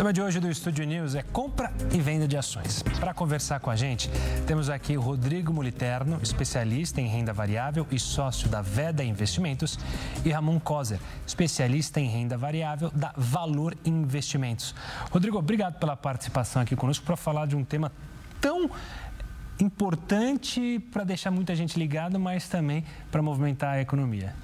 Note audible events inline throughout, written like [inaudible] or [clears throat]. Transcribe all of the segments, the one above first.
tema de hoje do Estúdio News é compra e venda de ações. Para conversar com a gente, temos aqui o Rodrigo Moliterno, especialista em renda variável e sócio da Veda Investimentos, e Ramon Kozer, especialista em renda variável da Valor Investimentos. Rodrigo, obrigado pela participação aqui conosco para falar de um tema tão importante para deixar muita gente ligada, mas também para movimentar a economia.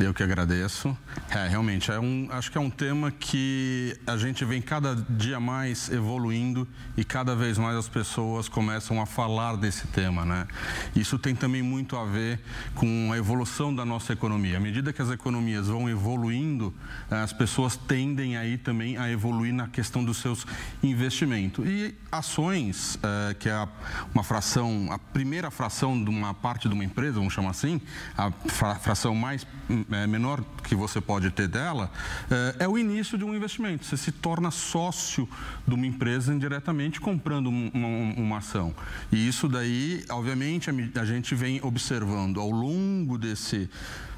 Eu que agradeço. É, realmente, é um, acho que é um tema que a gente vem cada dia mais evoluindo e cada vez mais as pessoas começam a falar desse tema, né? Isso tem também muito a ver com a evolução da nossa economia. À medida que as economias vão evoluindo, as pessoas tendem aí também a evoluir na questão dos seus investimentos. E ações, é, que é uma fração, a primeira fração de uma parte de uma empresa, vamos chamar assim, a fração mais é, menor que você pode ter dela, é, é, o início de um investimento. Você se torna sócio de uma empresa indiretamente comprando uma, uma ação. E isso daí, obviamente, a gente vem observando ao longo desse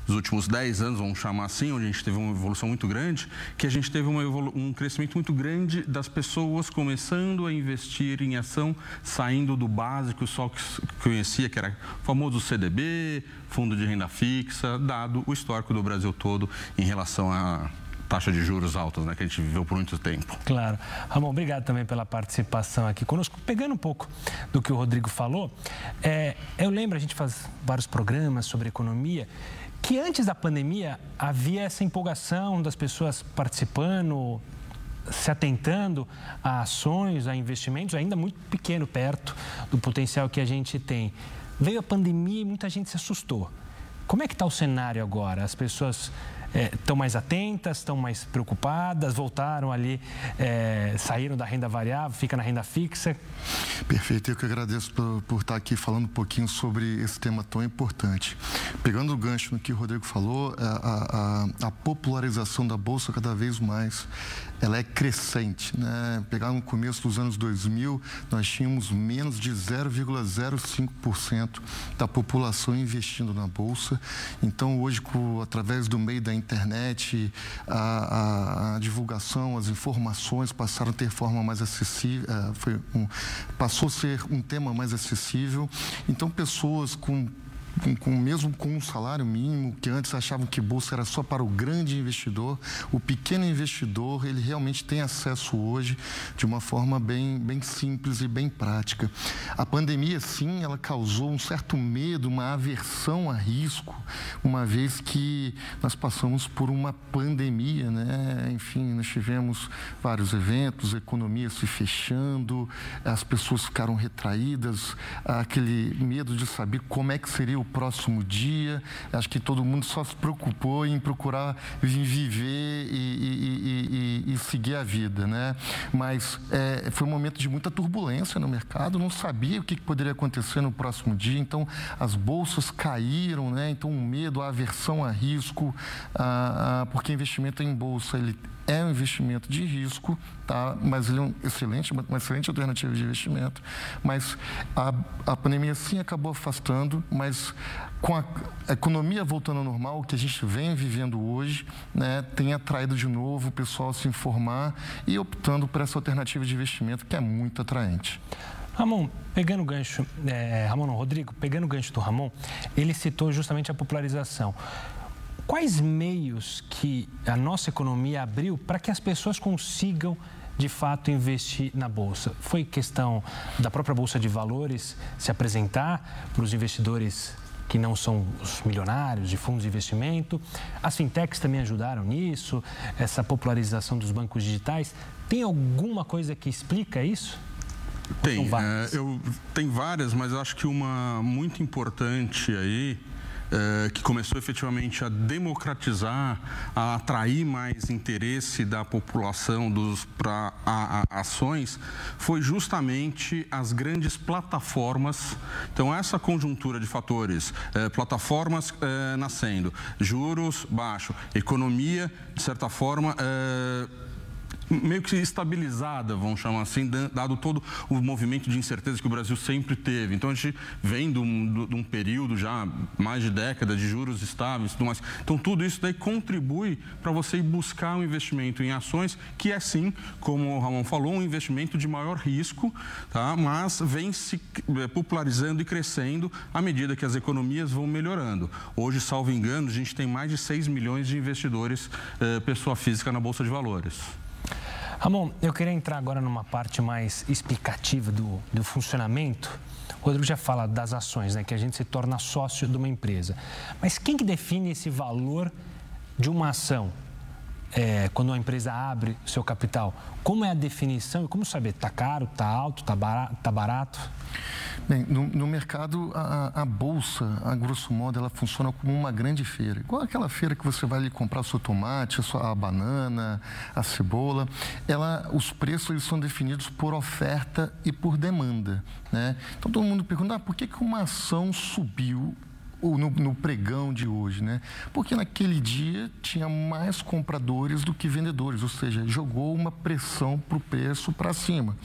nos últimos 10 anos, vamos chamar assim, onde a gente teve uma evolução muito grande, que a gente teve um crescimento muito grande das pessoas começando a investir em ação, saindo do básico só que conhecia, que era o famoso CDB, fundo de renda fixa, dado o histórico do Brasil todo em relação a taxa de juros altas, né, que a gente viveu por muito tempo. Claro. Ramon, obrigado também pela participação aqui conosco. Pegando um pouco do que o Rodrigo falou, é, eu lembro, a gente faz vários programas sobre economia que antes da pandemia havia essa empolgação das pessoas participando, se atentando a ações, a investimentos, ainda muito pequeno perto do potencial que a gente tem. Veio a pandemia e muita gente se assustou. Como é que está o cenário agora? As pessoas estão é, mais atentas, estão mais preocupadas, voltaram ali, é, saíram da renda variável, fica na renda fixa. Perfeito, eu que agradeço por, por, estar aqui falando um pouquinho sobre esse tema tão importante. Pegando o gancho no que o Rodrigo falou, a, a, a popularização da Bolsa cada vez mais ela é crescente. Né? Pegar no começo dos anos 2000, nós tínhamos menos de 0,05% da população investindo na Bolsa. Então, hoje, com, através do meio da internet, a, a, a, divulgação, as informações passaram a ter forma mais acessível, foi um, passou a ser um tema mais acessível. Então, pessoas com com, com, mesmo com um salário mínimo, que antes achavam que bolsa era só para o grande investidor, o pequeno investidor, ele realmente tem acesso hoje de uma forma bem, bem simples e bem prática. A pandemia, sim, ela causou um certo medo, uma aversão a risco, uma vez que nós passamos por uma pandemia, né? Enfim, nós tivemos vários eventos, economia se fechando, as pessoas ficaram retraídas, aquele medo de saber como é que seria o próximo dia. Acho que todo mundo só se preocupou em procurar viver e, e, e, e seguir a vida, né? Mas é, foi um momento de muita turbulência no mercado, não sabia o que poderia acontecer no próximo dia, então as bolsas caíram, né? Então o medo, a aversão a risco, a, a, porque investimento em bolsa ele é um investimento de risco, tá? mas ele é um excelente, uma excelente alternativa de investimento. Mas a, a pandemia sim acabou afastando, mas com a economia voltando ao normal, o que a gente vem vivendo hoje, né, tem atraído de novo o pessoal a se informar e optando por essa alternativa de investimento que é muito atraente. Ramon, pegando o gancho, é, Ramon não, Rodrigo, pegando o gancho do Ramon, ele citou justamente a popularização. Quais meios que a nossa economia abriu para que as pessoas consigam de fato investir na bolsa? Foi questão da própria bolsa de valores se apresentar para os investidores que não são os milionários de fundos de investimento. As fintechs também ajudaram nisso, essa popularização dos bancos digitais. Tem alguma coisa que explica isso? Tem, é, eu, tem várias, mas acho que uma muito importante aí eh, que começou efetivamente a democratizar, a atrair mais interesse da população para ações, foi justamente as grandes plataformas. Então, essa conjuntura de fatores, eh, plataformas eh, nascendo, juros baixo, economia, de certa forma, meio que estabilizada, vamos chamar assim, dado todo o movimento de incerteza que o Brasil sempre teve. Então a gente vem de um, de um período já mais de década de juros estáveis, tudo mais. Então tudo isso daí contribui para você ir buscar um investimento em ações que é sim, como o Ramon falou, um investimento de maior risco, tá? Mas vem se eh, popularizando e crescendo à medida que as economias vão melhorando. Hoje, salvo engano, a gente tem mais de 6 milhões de investidores eh, pessoa física na bolsa de valores. Ramon, eu queria entrar agora numa parte mais explicativa do, do funcionamento. O Rodrigo já fala das ações, né, que a gente se torna sócio de uma empresa. Mas quem que define esse valor de uma ação? É, quando uma empresa abre seu capital, como é a definição e como saber? Está caro, está alto, está barato, tá barato? Bem, no, no mercado, a, a, bolsa, a grosso modo, ela funciona como uma grande feira. Igual aquela feira que você vai ali comprar o seu tomate, a, sua, a banana, a cebola. Ela, os preços eles são definidos por oferta e por demanda. Né? Então, todo mundo pergunta, ah, por que, que uma ação subiu no, no, pregão de hoje, né? Porque naquele dia tinha mais compradores do que vendedores, ou seja, jogou uma pressão para o preço para cima.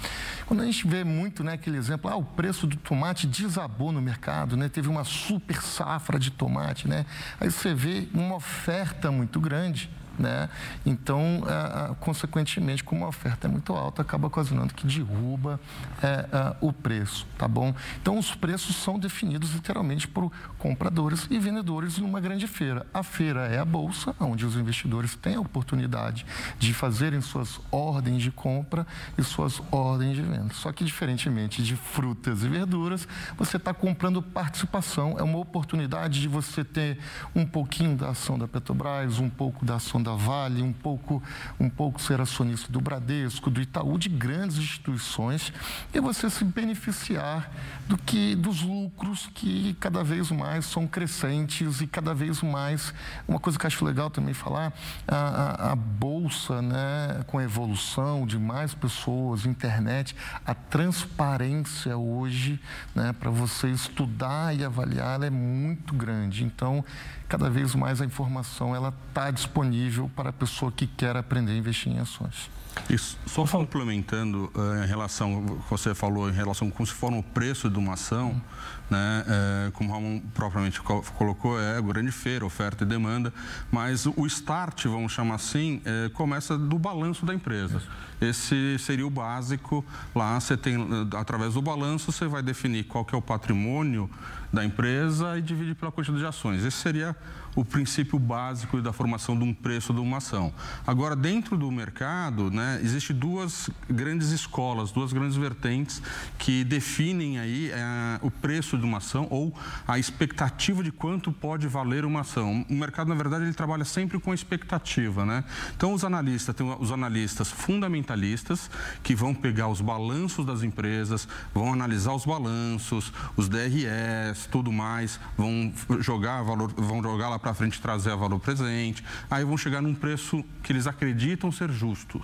Quando a gente vê muito, né, aquele exemplo, ah, o preço do tomate desabou no mercado, né? Teve uma super safra de tomate, né? Aí você vê uma oferta muito grande né? Então, é, é, consequentemente, como a oferta é muito alta, acaba ocasionando que derruba é, é, o preço, tá bom? Então, os preços são definidos literalmente por compradores e vendedores numa grande feira. A feira é a bolsa, onde os investidores têm a oportunidade de fazerem suas ordens de compra e suas ordens de venda. Só que, diferentemente de frutas e verduras, você está comprando participação, é uma oportunidade de você ter um pouquinho da ação da Petrobras, um pouco da ação da Vale, um pouco, um pouco ser acionista do Bradesco, do Itaú, de grandes instituições, e você se beneficiar do que dos lucros que cada vez mais são crescentes e cada vez mais, uma coisa que acho legal também falar, a, a, a bolsa, né, com a evolução de mais pessoas, internet, a transparência hoje, né, para você estudar e avaliar, é muito grande. Então, cada vez mais a informação ela está disponível para a pessoa que quer aprender a investir em ações. Isso, só complementando uh, em relação, você falou em relação com se for o preço de uma ação, uhum. né, uh, como o Ramon propriamente colocou, é grande feira, oferta e demanda, mas o start, vamos chamar assim, uh, começa do balanço da empresa. Esse seria o básico, lá você tem, através do balanço, você vai definir qual que é o patrimônio da empresa e dividir pela quantidade de ações. Esse seria o princípio básico da formação de um preço de uma ação. Agora, dentro do mercado, né, existe duas grandes escolas, duas grandes vertentes que definem aí é, o preço de uma ação ou a expectativa de quanto pode valer uma ação. O mercado, na verdade, ele trabalha sempre com expectativa, né? Então, os analistas, tem os analistas fundamentalistas que vão pegar os balanços das empresas, vão analisar os balanços, os DRS, tudo mais, vão jogar valor, vão jogar lá para frente trazer a valor presente, aí vão chegar num preço que eles acreditam ser justo.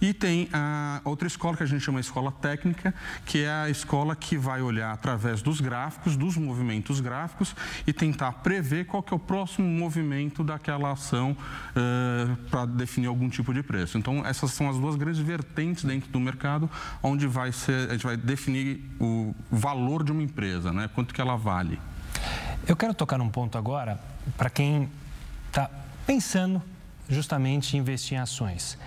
E tem a outra escola que a gente chama escola técnica, que é a escola que vai olhar através dos gráficos, dos movimentos gráficos e tentar prever qual que é o próximo movimento daquela ação uh, para definir algum tipo de preço. Então, essas são as duas grandes vertentes dentro do mercado, onde vai ser, a gente vai definir o valor de uma empresa, né? quanto que ela vale. Eu quero tocar num ponto agora para quem está pensando justamente em investir em ações.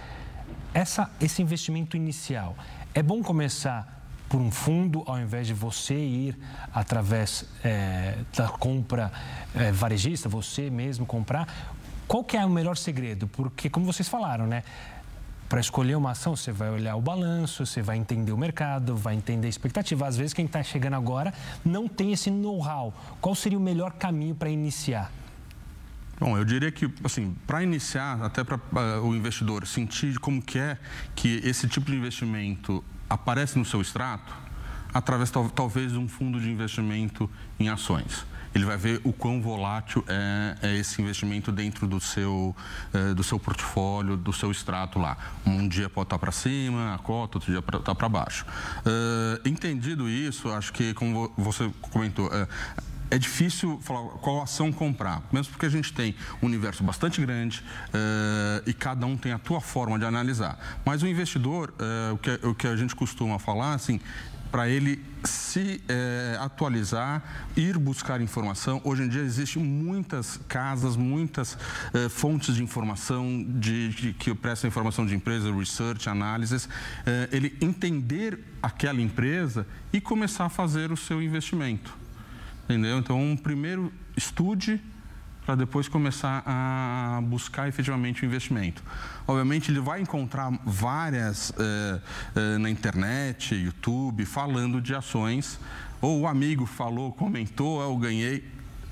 Essa, esse investimento inicial, é bom começar por um fundo ao invés de você ir através é, da compra é, varejista, você mesmo comprar? Qual que é o melhor segredo? Porque, como vocês falaram, né? Para escolher uma ação, você vai olhar o balanço, você vai entender o mercado, vai entender a expectativa. Às vezes, quem está chegando agora não tem esse know-how. Qual seria o melhor caminho para iniciar? Bom, eu diria que, assim, para iniciar, até para uh, o investidor sentir como que é que esse tipo de investimento aparece no seu extrato, através tal, talvez de um fundo de investimento em ações. Ele vai ver o quão volátil é, é esse investimento dentro do seu, uh, do seu portfólio, do seu extrato lá. Um dia pode estar para cima, a cota, outro dia está para baixo. Uh, entendido isso, acho que, como você comentou, é difícil falar qual ação comprar, mesmo porque a gente tem um universo bastante grande uh, e cada um tem a tua forma de analisar. Mas o investidor, uh, o, que, o que a gente costuma falar, assim, para ele se é, atualizar, ir buscar informação. Hoje em dia existem muitas casas, muitas é, fontes de informação de, de, que prestam informação de empresa, research, análises. É, ele entender aquela empresa e começar a fazer o seu investimento. Entendeu? Então, primeiro estude para depois começar a buscar efetivamente o investimento. Obviamente, ele vai encontrar várias eh, eh, na internet, YouTube, falando de ações, ou o amigo falou, comentou, eu ganhei.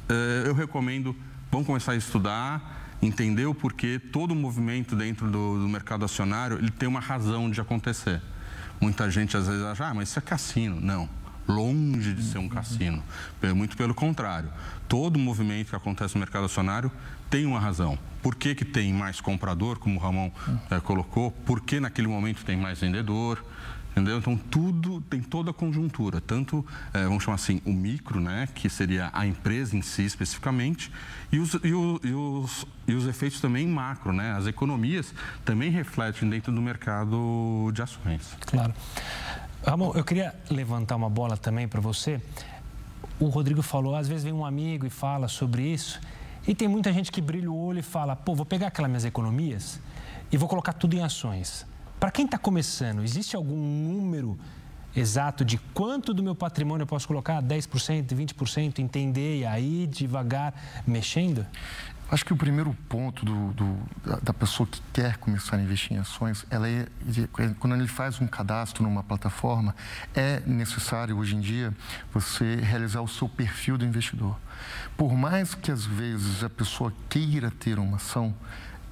Eh, eu recomendo, vamos começar a estudar, entender o porquê todo o movimento dentro do, do mercado acionário ele tem uma razão de acontecer. Muita gente às vezes acha, ah, mas isso é cassino. Não longe de ser um cassino. Muito pelo contrário. Todo movimento que acontece no mercado acionário tem uma razão. Por que, que tem mais comprador, como o Ramon é, colocou? Por que naquele momento tem mais vendedor? Entendeu? Então, tudo tem toda a conjuntura, tanto, é, vamos chamar assim, o micro, né, que seria a empresa em si especificamente, e os, e, o, e os, e os efeitos também macro, né? As economias também refletem dentro do mercado de ações. Claro. Ramon, eu queria levantar uma bola também para você. O Rodrigo falou, às vezes vem um amigo e fala sobre isso, e tem muita gente que brilha o olho e fala, pô, vou pegar aquelas minhas economias e vou colocar tudo em ações. Para quem está começando, existe algum número exato de quanto do meu patrimônio eu posso colocar? 10%, 20%, entender e aí devagar mexendo? Acho que o primeiro ponto do, do, da pessoa que quer começar a investir em ações, ela é, quando ele faz um cadastro numa plataforma, é necessário hoje em dia você realizar o seu perfil do investidor. Por mais que às vezes a pessoa queira ter uma ação,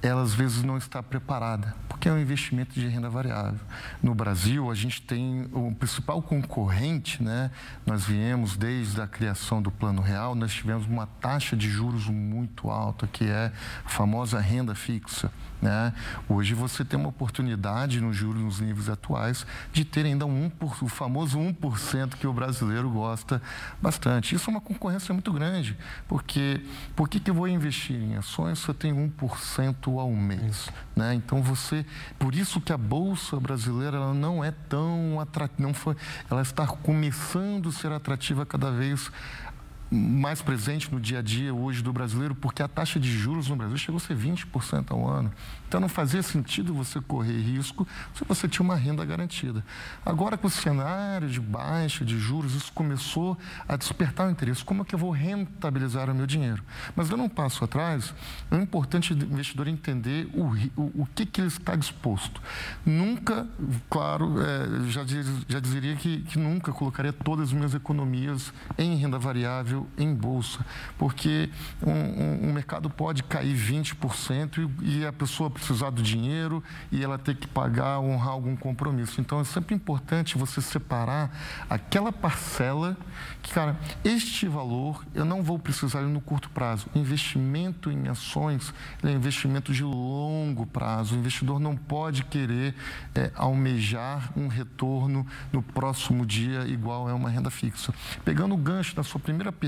ela às vezes não está preparada, porque é um investimento de renda variável. No Brasil, a gente tem o principal concorrente, né? Nós viemos desde a criação do Plano Real, nós tivemos uma taxa de juros muito alta, que é a famosa renda fixa. Né? Hoje você tem uma oportunidade nos juros nos níveis atuais de ter ainda um, o famoso 1% que o brasileiro gosta bastante. Isso é uma concorrência muito grande, porque por que, que eu vou investir em ações se eu tenho 1% ao mês? Né? Então você, por isso que a bolsa brasileira ela não é tão atrativa, não foi, ela está começando a ser atrativa cada vez mais presente no dia a dia hoje do brasileiro, porque a taxa de juros no Brasil chegou a ser 20% ao ano. Então não fazia sentido você correr risco se você tinha uma renda garantida. Agora, com o cenário de baixa de juros, isso começou a despertar o interesse. Como é que eu vou rentabilizar o meu dinheiro? Mas dando um passo atrás, é importante o investidor entender o, o, o que, que ele está disposto. Nunca, claro, é, já, diz, já dizeria que, que nunca colocaria todas as minhas economias em renda variável, em bolsa, porque um, um, um mercado pode cair 20% e, e a pessoa precisar do dinheiro e ela ter que pagar, honrar algum compromisso. Então é sempre importante você separar aquela parcela que, cara, este valor eu não vou precisar no curto prazo. Investimento em ações é investimento de longo prazo. O investidor não pode querer é, almejar um retorno no próximo dia igual é uma renda fixa. Pegando o gancho da sua primeira pergunta,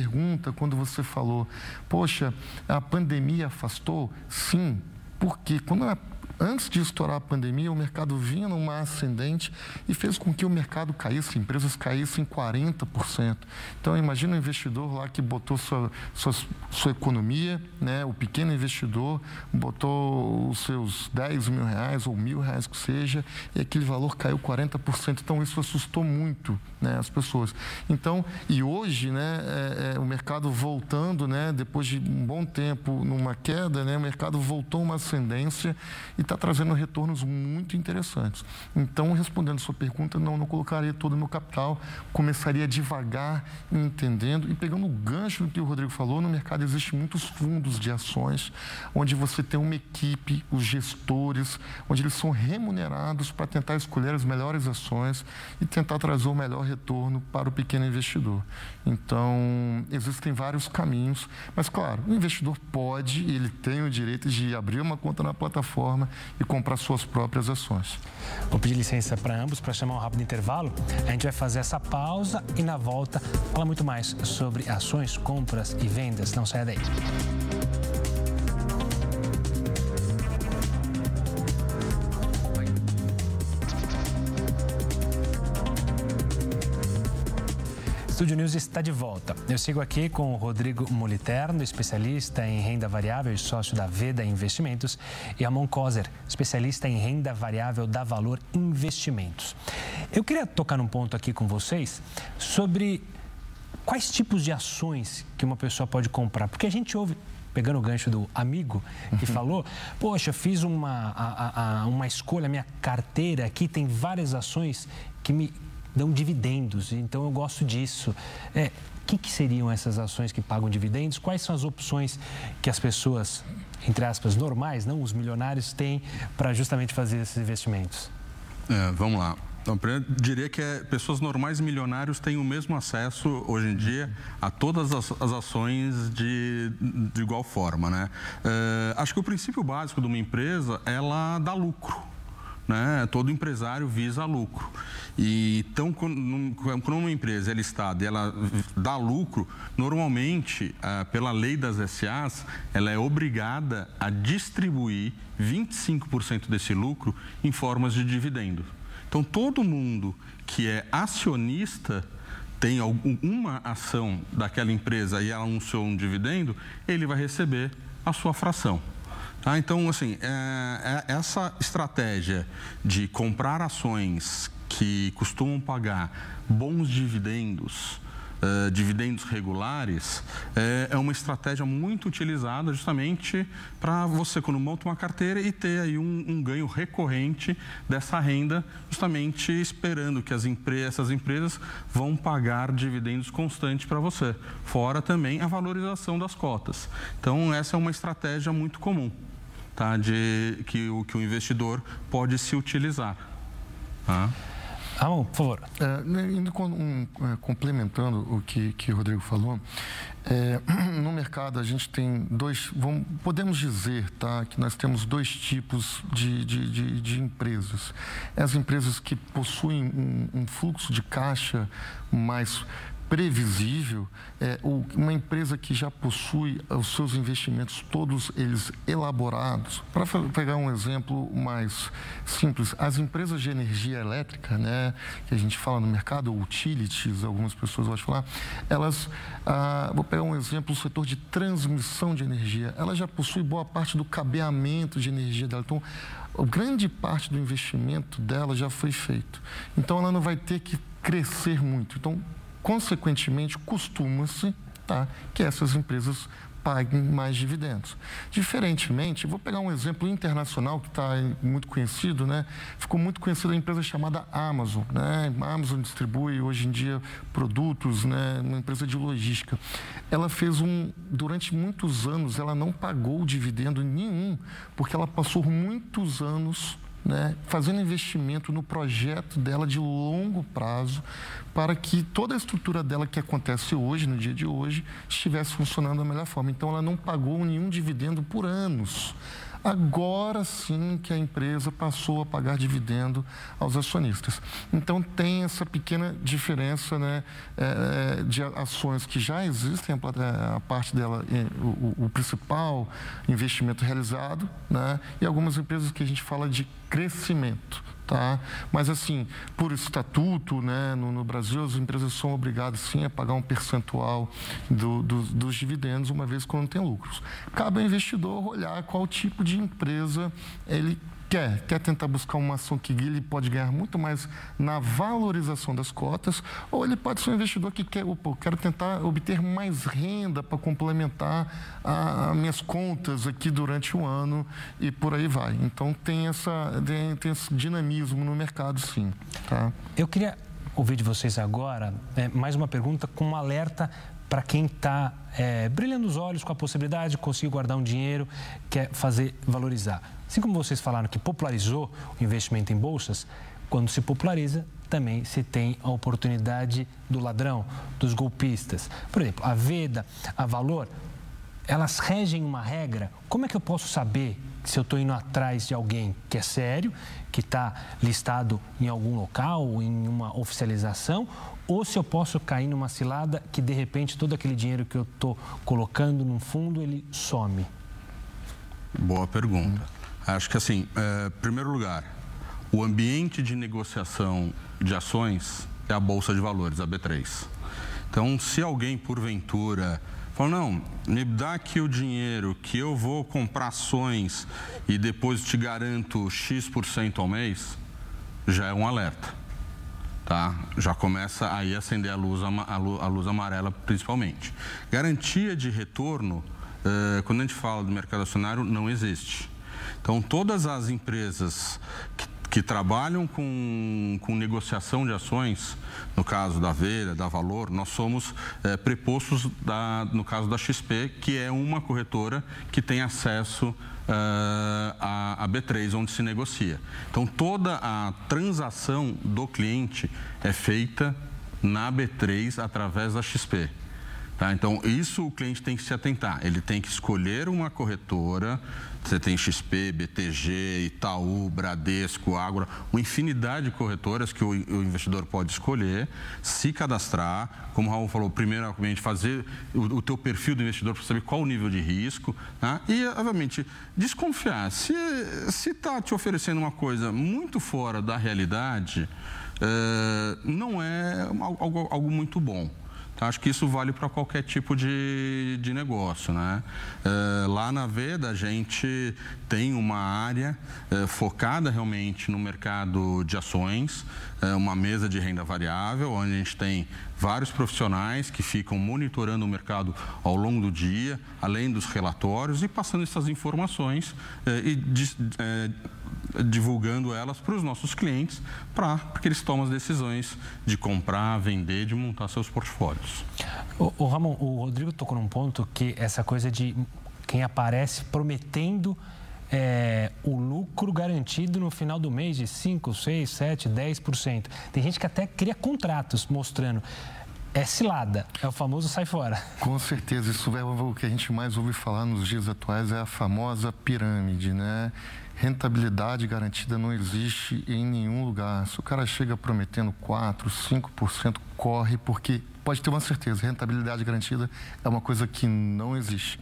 quando você falou, poxa, a pandemia afastou? Sim, porque quando a antes de estourar a pandemia, o mercado vinha numa ascendente e fez com que o mercado caísse, empresas caíssem 40%. Então, imagina um investidor lá que botou sua, sua, sua economia, né? o pequeno investidor botou os seus 10 mil reais ou mil reais que seja, e aquele valor caiu 40%. Então, isso assustou muito né, as pessoas. Então, e hoje, né, é, é, o mercado voltando, né, depois de um bom tempo numa queda, né, o mercado voltou uma ascendência e está trazendo retornos muito interessantes. Então, respondendo a sua pergunta, não, não colocaria todo o meu capital, começaria devagar, entendendo e pegando o gancho do que o Rodrigo falou, no mercado existem muitos fundos de ações, onde você tem uma equipe, os gestores, onde eles são remunerados para tentar escolher as melhores ações e tentar trazer o melhor retorno para o pequeno investidor. Então, existem vários caminhos, mas claro, o investidor pode, ele tem o direito de abrir uma conta na plataforma e comprar suas próprias ações. Vou pedir licença para ambos para chamar um rápido intervalo. A gente vai fazer essa pausa e na volta falar muito mais sobre ações, compras e vendas. Não saia daí. Estúdio News está de volta. Eu sigo aqui com o Rodrigo Moliterno, especialista em renda variável e sócio da Veda Investimentos, e Ramon Kozer, especialista em renda variável da Valor Investimentos. Eu queria tocar num ponto aqui com vocês sobre quais tipos de ações que uma pessoa pode comprar, porque a gente ouve pegando o gancho do amigo que uhum. falou, poxa, fiz uma, a, a, uma escolha, minha carteira aqui tem várias ações que me, dão dividendos, então eu gosto disso. É, o que, que, seriam essas ações que pagam dividendos? Quais são as opções que as pessoas, entre aspas, normais, não os milionários, têm para justamente fazer esses investimentos? É, vamos lá. Então, eu diria que é, pessoas normais e milionários têm o mesmo acesso, hoje em dia, a todas as, as ações de, de igual forma. Né? É, acho que o princípio básico de uma empresa é ela dar lucro. Né? Todo empresário visa lucro. E, então, quando uma empresa é listada e ela dá lucro, normalmente, ah, pela lei das SAs, ela é obrigada a distribuir 25% desse lucro em formas de dividendo. Então, todo mundo que é acionista tem alguma ação daquela empresa e ela anunciou um dividendo, ele vai receber a sua fração. Tá? Então, assim, é, é essa estratégia de comprar ações que costumam pagar bons dividendos, uh, dividendos regulares, é, é uma estratégia muito utilizada justamente para você, quando monta uma carteira, e ter aí um, um ganho recorrente dessa renda, justamente esperando que as empre essas empresas vão pagar dividendos constantes para você. Fora também a valorização das cotas. Então, essa é uma estratégia muito comum. Tá, de que o que o investidor pode se utilizar. Tá? Ramon, por favor. É, né, indo com, um, é, complementando o que, que o Rodrigo falou, é, [clears throat] no mercado a gente tem dois, vamos, podemos dizer tá, que nós temos dois tipos de, de, de, de empresas. As empresas que possuem um, um fluxo de caixa mais previsível, é, uma empresa que já possui os seus investimentos todos eles elaborados. Para pegar um exemplo mais simples, as empresas de energia elétrica, né, que a gente fala no mercado, utilities, algumas pessoas gostam de falar, elas, ah, vou pegar um exemplo, o setor de transmissão de energia, ela já possui boa parte do cabeamento de energia dela. Então, grande parte do investimento dela já foi feito. Então, ela não vai ter que crescer muito. Então, Consequentemente, costuma-se tá, que essas empresas paguem mais dividendos. Diferentemente, vou pegar um exemplo internacional que está muito conhecido, né? Ficou muito conhecida a empresa chamada Amazon, né? A Amazon distribui hoje em dia produtos, né? Uma empresa de logística. Ela fez um, durante muitos anos, ela não pagou dividendo nenhum, porque ela passou muitos anos né, fazendo investimento no projeto dela de longo prazo, para que toda a estrutura dela que acontece hoje, no dia de hoje, estivesse funcionando da melhor forma. Então, ela não pagou nenhum dividendo por anos. Agora sim que a empresa passou a pagar dividendo aos acionistas. Então tem essa pequena diferença né, é de ações que já existem, a, parte dela, o, o, principal investimento realizado, né, e algumas empresas que a gente fala de crescimento. Tá? Mas assim, por estatuto, né, no, no Brasil as empresas são obrigadas sim a pagar um percentual do, do, dos dividendos uma vez que não tem lucros. Cabe ao investidor olhar qual tipo de empresa ele quer, quer tentar buscar uma ação que ele pode ganhar muito mais na valorização das cotas, ou ele pode ser um investidor que quer, opa, eu quero tentar obter mais renda para complementar as minhas contas aqui durante o ano e por aí vai. Então tem, essa, tem, tem esse dinamismo no mercado, sim. Tá? Eu queria ouvir de vocês agora é, mais uma pergunta com um alerta para quem está é, brilhando os olhos com a possibilidade de conseguir guardar um dinheiro, quer fazer valorizar. Assim como vocês falaram que popularizou o investimento em bolsas, quando se populariza, também se tem a oportunidade do ladrão, dos golpistas. Por exemplo, a Veda, a Valor, elas regem uma regra? Como é que eu posso saber se eu estou indo atrás de alguém que é sério, que está listado em algum local, em uma oficialização, ou se eu posso cair numa cilada que de repente todo aquele dinheiro que eu estou colocando num fundo ele some? Boa pergunta. Acho que assim, é, primeiro lugar, o ambiente de negociação de ações é a bolsa de valores, a B3. Então, se alguém porventura fala, não, me dá aqui o dinheiro que eu vou comprar ações e depois te garanto X% ao mês, já é um alerta. Tá? Já começa aí a acender a luz, a luz, amarela principalmente. Garantia de retorno, eh, quando a gente fala do mercado acionário, não existe. Então, todas as empresas que que trabalham com, com negociação de ações, no caso da Veira, da Valor, nós somos é, prepostos, da, no caso da XP, que é uma corretora que tem acesso uh, à B3, onde se negocia. Então, toda a transação do cliente é feita na B3 através da XP. Tá? Então, isso o cliente tem que se atentar. Ele tem que escolher uma corretora. Você tem XP, BTG, Itaú, Bradesco, Ágora, uma infinidade de corretoras que o, o investidor pode escolher, se cadastrar. Como o Raul falou, primeiramente fazer o, o teu perfil do investidor para saber qual o nível de risco. Tá? E, obviamente, desconfiar. Se está te oferecendo uma coisa muito fora da realidade, é, não é algo, algo muito bom. Então, acho que isso vale para qualquer tipo de, de negócio. Né? É, lá na Veda, a gente tem uma área é, focada realmente no mercado de ações, é, uma mesa de renda variável, onde a gente tem vários profissionais que ficam monitorando o mercado ao longo do dia, além dos relatórios, e passando essas informações e divulgando elas para os nossos clientes, para que eles tomem as decisões de comprar, vender, de montar seus portfólios. O, o Ramon, o Rodrigo tocou num ponto que essa coisa de quem aparece prometendo é, o lucro garantido no final do mês de 5, 6, 7, 10%. Tem gente que até cria contratos mostrando. É cilada, é o famoso sai fora. Com certeza, isso é o que a gente mais ouve falar nos dias atuais, é a famosa pirâmide, né? rentabilidade garantida não existe em nenhum lugar. Se o cara chega prometendo 4%, 5%, corre, porque pode ter uma certeza, rentabilidade garantida é uma coisa que não existe.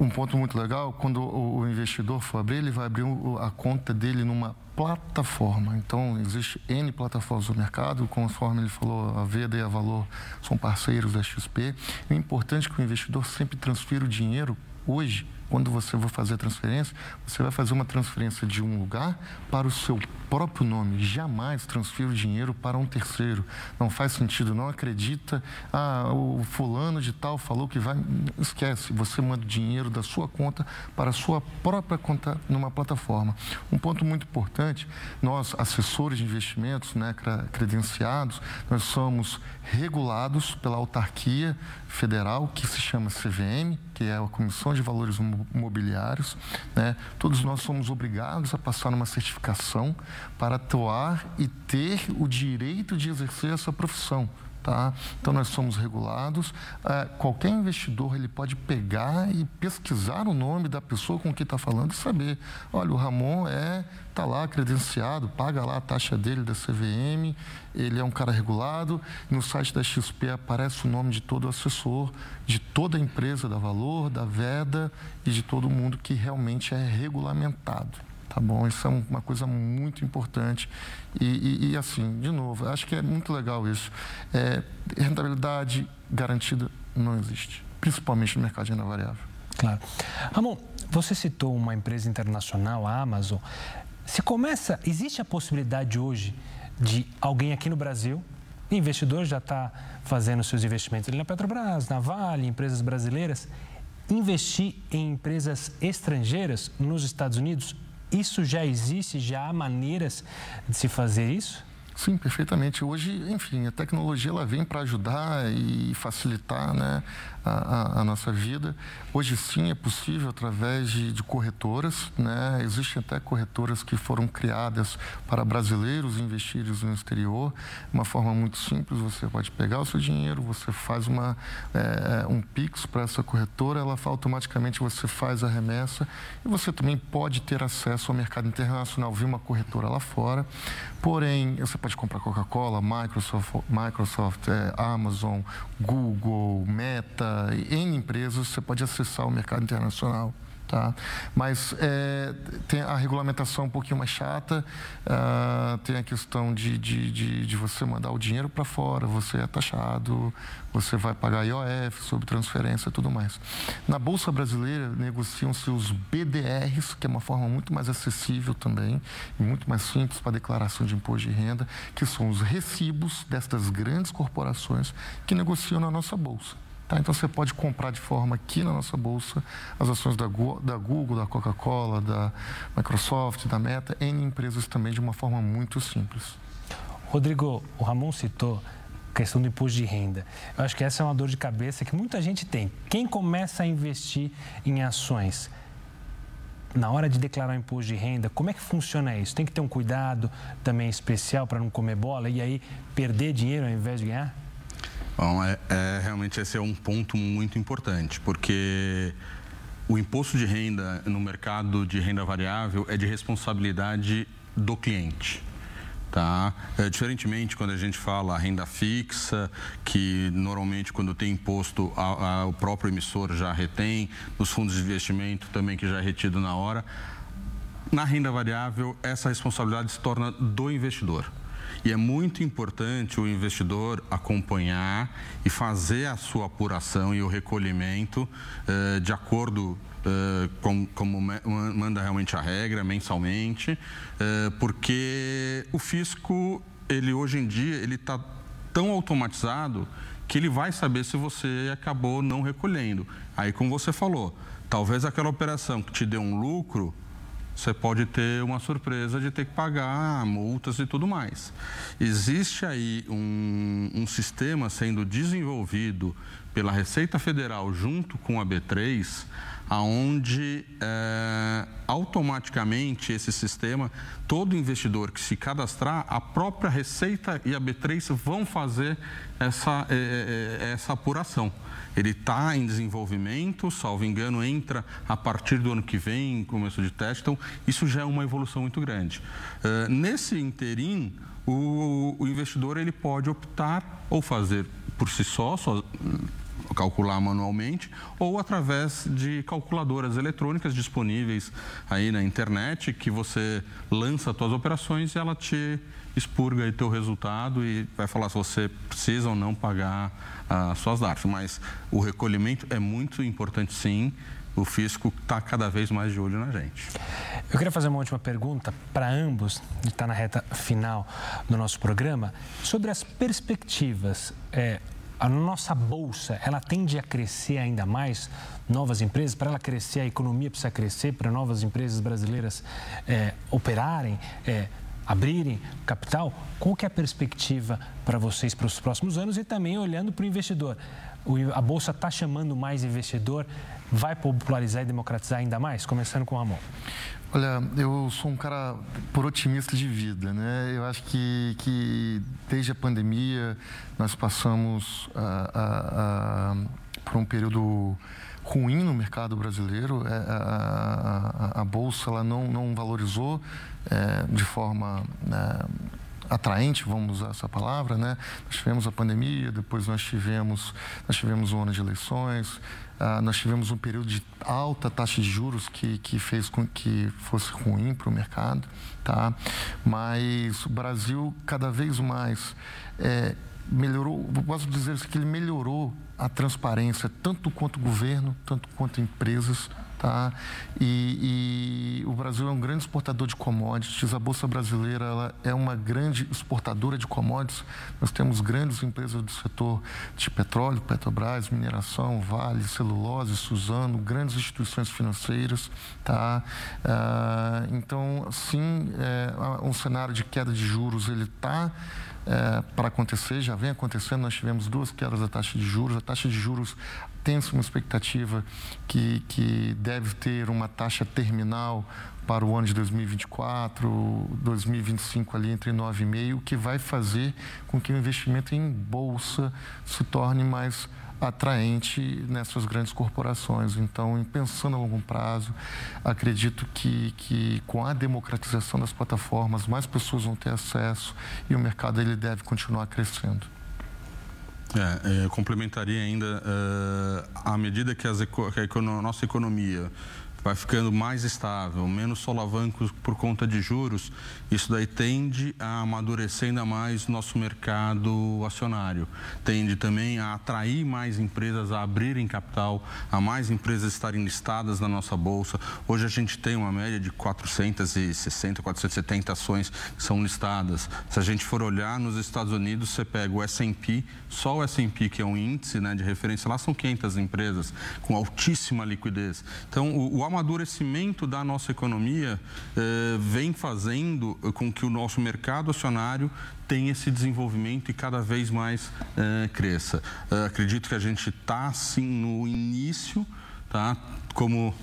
Um ponto muito legal, quando o investidor for abrir, ele vai abrir a conta dele numa plataforma. Então, existe N plataformas no mercado, conforme ele falou, a Veda e a Valor são parceiros da XP. O importante é que o investidor sempre transfira o dinheiro hoje quando você vai fazer a transferência, você vai fazer uma transferência de um lugar para o seu próprio nome. Jamais transfira o dinheiro para um terceiro. Não faz sentido, não acredita. Ah, o fulano de tal falou que vai. Esquece, você manda o dinheiro da sua conta para a sua própria conta numa plataforma. Um ponto muito importante, nós, assessores de investimentos, né, credenciados, nós somos regulados pela autarquia federal, que se chama CVM, que é a Comissão de Valores Mobiliários. Né? Todos nós somos obrigados a passar uma certificação para atuar e ter o direito de exercer essa profissão. Tá? Então nós somos regulados. É, qualquer investidor ele pode pegar e pesquisar o nome da pessoa com quem está falando e saber, olha, o Ramon é está lá credenciado, paga lá a taxa dele da CVM, ele é um cara regulado. No site da XP aparece o nome de todo assessor, de toda a empresa da Valor, da Veda e de todo mundo que realmente é regulamentado. Tá bom? Isso é uma coisa muito importante. E, e, e assim, de novo, acho que é muito legal isso. É, rentabilidade garantida não existe, principalmente no mercado de renda variável. Claro. Ramon, você citou uma empresa internacional, a Amazon. Se começa, existe a possibilidade hoje de alguém aqui no Brasil, investidor já está fazendo seus investimentos ali na Petrobras, na Vale, empresas brasileiras, investir em empresas estrangeiras nos Estados Unidos isso já existe? Já há maneiras de se fazer isso? Sim, perfeitamente. Hoje, enfim, a tecnologia ela vem para ajudar e facilitar né, a, a, nossa vida. Hoje, sim, é possível através de, de corretoras. Né? Existem até corretoras que foram criadas para brasileiros investirem no exterior. Uma forma muito simples, você pode pegar o seu dinheiro, você faz uma, é, um PIX para essa corretora, ela automaticamente você faz a remessa e você também pode ter acesso ao mercado internacional via uma corretora lá fora. Porém, você pode comprar Coca-Cola, Microsoft, Microsoft é, Amazon, Google, Meta, N empresas, você pode acessar o mercado internacional. Tá? Mas é, tem a regulamentação um pouquinho mais chata, uh, tem a questão de, de, de, de você mandar o dinheiro para fora, você é taxado, você vai pagar IOF sobre transferência e tudo mais. Na Bolsa Brasileira negociam-se os BDRs, que é uma forma muito mais acessível também e muito mais simples para declaração de imposto de renda, que são os recibos destas grandes corporações que negociam na nossa Bolsa. Tá? Então você pode comprar de forma aqui na nossa bolsa as ações da, da Google, da Coca-Cola, da Microsoft, da Meta, em empresas também de uma forma muito simples. Rodrigo, o Ramon citou a questão do imposto de renda. Eu acho que essa é uma dor de cabeça que muita gente tem. Quem começa a investir em ações, na hora de declarar o imposto de renda, como é que funciona isso? Tem que ter um cuidado também especial para não comer bola e aí perder dinheiro ao invés de ganhar? Bom, é, é, realmente esse é um ponto muito importante, porque o imposto de renda no mercado de renda variável é de responsabilidade do cliente. Tá? É, diferentemente quando a gente fala renda fixa, que normalmente quando tem imposto a, a, o próprio emissor já retém, nos fundos de investimento também que já é retido na hora, na renda variável essa responsabilidade se torna do investidor. E é muito importante o investidor acompanhar e fazer a sua apuração e o recolhimento eh, de acordo Uh, com, como manda realmente a regra, mensalmente, uh, porque o fisco, ele hoje em dia, ele está tão automatizado que ele vai saber se você acabou não recolhendo. Aí, como você falou, talvez aquela operação que te deu um lucro, você pode ter uma surpresa de ter que pagar multas e tudo mais. Existe aí um, um sistema sendo desenvolvido pela Receita Federal junto com a B3, aonde é, automaticamente esse sistema, todo investidor que se cadastrar, a própria Receita e a B3 vão fazer essa, é, essa apuração. Ele está em desenvolvimento, salvo engano, entra a partir do ano que vem, começo de teste, então isso já é uma evolução muito grande. Uh, nesse interim, o, o, investidor ele pode optar ou fazer por si só, só calcular manualmente ou através de calculadoras eletrônicas disponíveis aí na internet que você lança as suas operações e ela te expurga aí teu resultado e vai falar se você precisa ou não pagar as suas DARFs. Mas o recolhimento é muito importante sim. O fisco está cada vez mais de olho na gente. Eu queria fazer uma última pergunta para ambos, está na reta final do nosso programa, sobre as perspectivas. É, a nossa bolsa, ela tende a crescer ainda mais? Novas empresas, para ela crescer, a economia precisa crescer, para novas empresas brasileiras é, operarem, é, abrirem capital, qual que é a perspectiva para vocês para os próximos anos e também olhando para o investidor? A Bolsa está chamando mais investidor, vai popularizar e democratizar ainda mais? Começando com o Ramon. Olha, eu sou um cara por otimista de vida, né? Eu acho que, que desde a pandemia nós passamos a, a, a, por um período ruim no mercado brasileiro. É, a, bolsa ela não, não valorizou é, de forma é, atraente, vamos usar essa palavra, né? Nós tivemos a pandemia, depois nós tivemos nós tivemos um ano de eleições, ah, nós tivemos um período de alta taxa de juros que, que fez com que fosse ruim para o mercado, tá? Mas o Brasil cada vez mais é, melhorou, posso dizer que ele melhorou a transparência, tanto quanto o governo, tanto quanto empresas, Tá? E, e, o Brasil é um grande exportador de commodities. A Bolsa Brasileira ela é uma grande exportadora de commodities. Nós temos grandes empresas do setor de petróleo, Petrobras, mineração, Vale, celulose, Suzano, grandes instituições financeiras. Tá? Ah, então, sim, é, um cenário de queda de juros ele está é, para acontecer, já vem acontecendo. Nós tivemos duas quedas da taxa de juros. A taxa de juros tem-se uma expectativa que, que deve ter uma taxa terminal para o ano de 2024, 2025 ali entre 9,5, o que vai fazer com que o investimento em bolsa se torne mais atraente nessas grandes corporações. Então, pensando a longo prazo, acredito que, que com a democratização das plataformas, mais pessoas vão ter acesso e o mercado ele deve continuar crescendo. É, é, complementaria ainda, uh, à medida que, que a econo, nossa economia vai ficando mais estável, menos solavancos por conta de juros, isso daí tende a amadurecer ainda mais nosso mercado acionário. Tende também a atrair mais empresas a abrirem capital, a mais empresas estarem listadas na nossa bolsa. Hoje a gente tem uma média de 460, 470 ações que são listadas. Se a gente for olhar nos Estados Unidos, você pega o S&P, só o S&P que é um índice né, de referência, lá são 500 empresas com altíssima liquidez. Então, o, o amadurecimento da nossa economia eh, vem fazendo com que o nosso mercado acionário tenha esse desenvolvimento e cada vez mais eh, cresça. Eh, acredito que a gente está, assim, no início, tá? Como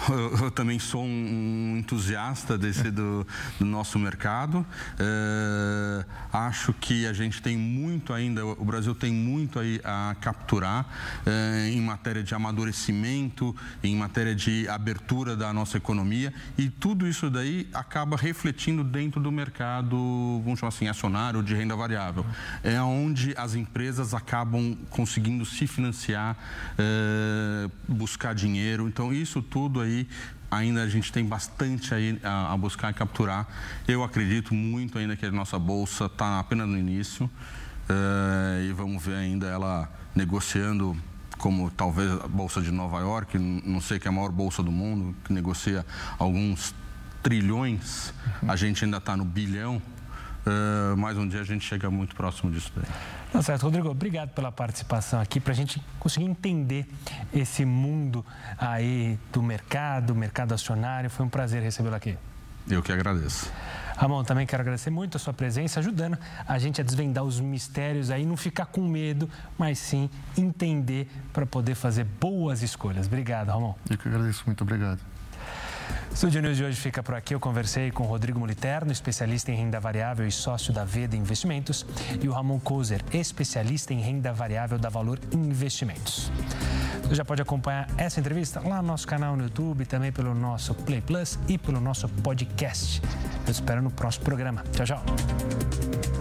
[laughs] eu, também sou um entusiasta desse do, do nosso mercado. É, acho que a gente tem muito ainda, o Brasil tem muito aí a capturar é, em matéria de amadurecimento, em matéria de abertura da nossa economia e tudo isso daí acaba refletindo dentro do mercado, vamos chamar assim, acionário de renda variável. É onde as empresas acabam conseguindo se financiar, é, buscar dinheiro. Então isso tudo aí ainda a gente tem bastante aí a, buscar e capturar. Eu acredito muito ainda que a nossa bolsa está apenas no início uh, e vamos ver ainda ela negociando como talvez a bolsa de Nova York, não sei que é a maior bolsa do mundo, que negocia alguns trilhões, uhum. a gente ainda está no bilhão. Uh, mais um dia a gente chega muito próximo disso daí. Tá certo, Rodrigo, obrigado pela participação aqui para a gente conseguir entender esse mundo aí do mercado, mercado acionário. Foi um prazer recebê-lo aqui. Eu que agradeço. Ramon, também quero agradecer muito a sua presença, ajudando a gente a desvendar os mistérios aí, não ficar com medo, mas sim entender para poder fazer boas escolhas. Obrigado, Ramon. Eu que agradeço, muito obrigado. O Studio News de hoje fica por aqui. Eu conversei com o Rodrigo Moliterno, especialista em renda variável e sócio da Veda Investimentos, e o Ramon Kozer, especialista em renda variável da Valor Investimentos. Você já pode acompanhar essa entrevista lá no nosso canal no YouTube, também pelo nosso Play Plus e pelo nosso podcast. Eu espero no próximo programa. Tchau, tchau.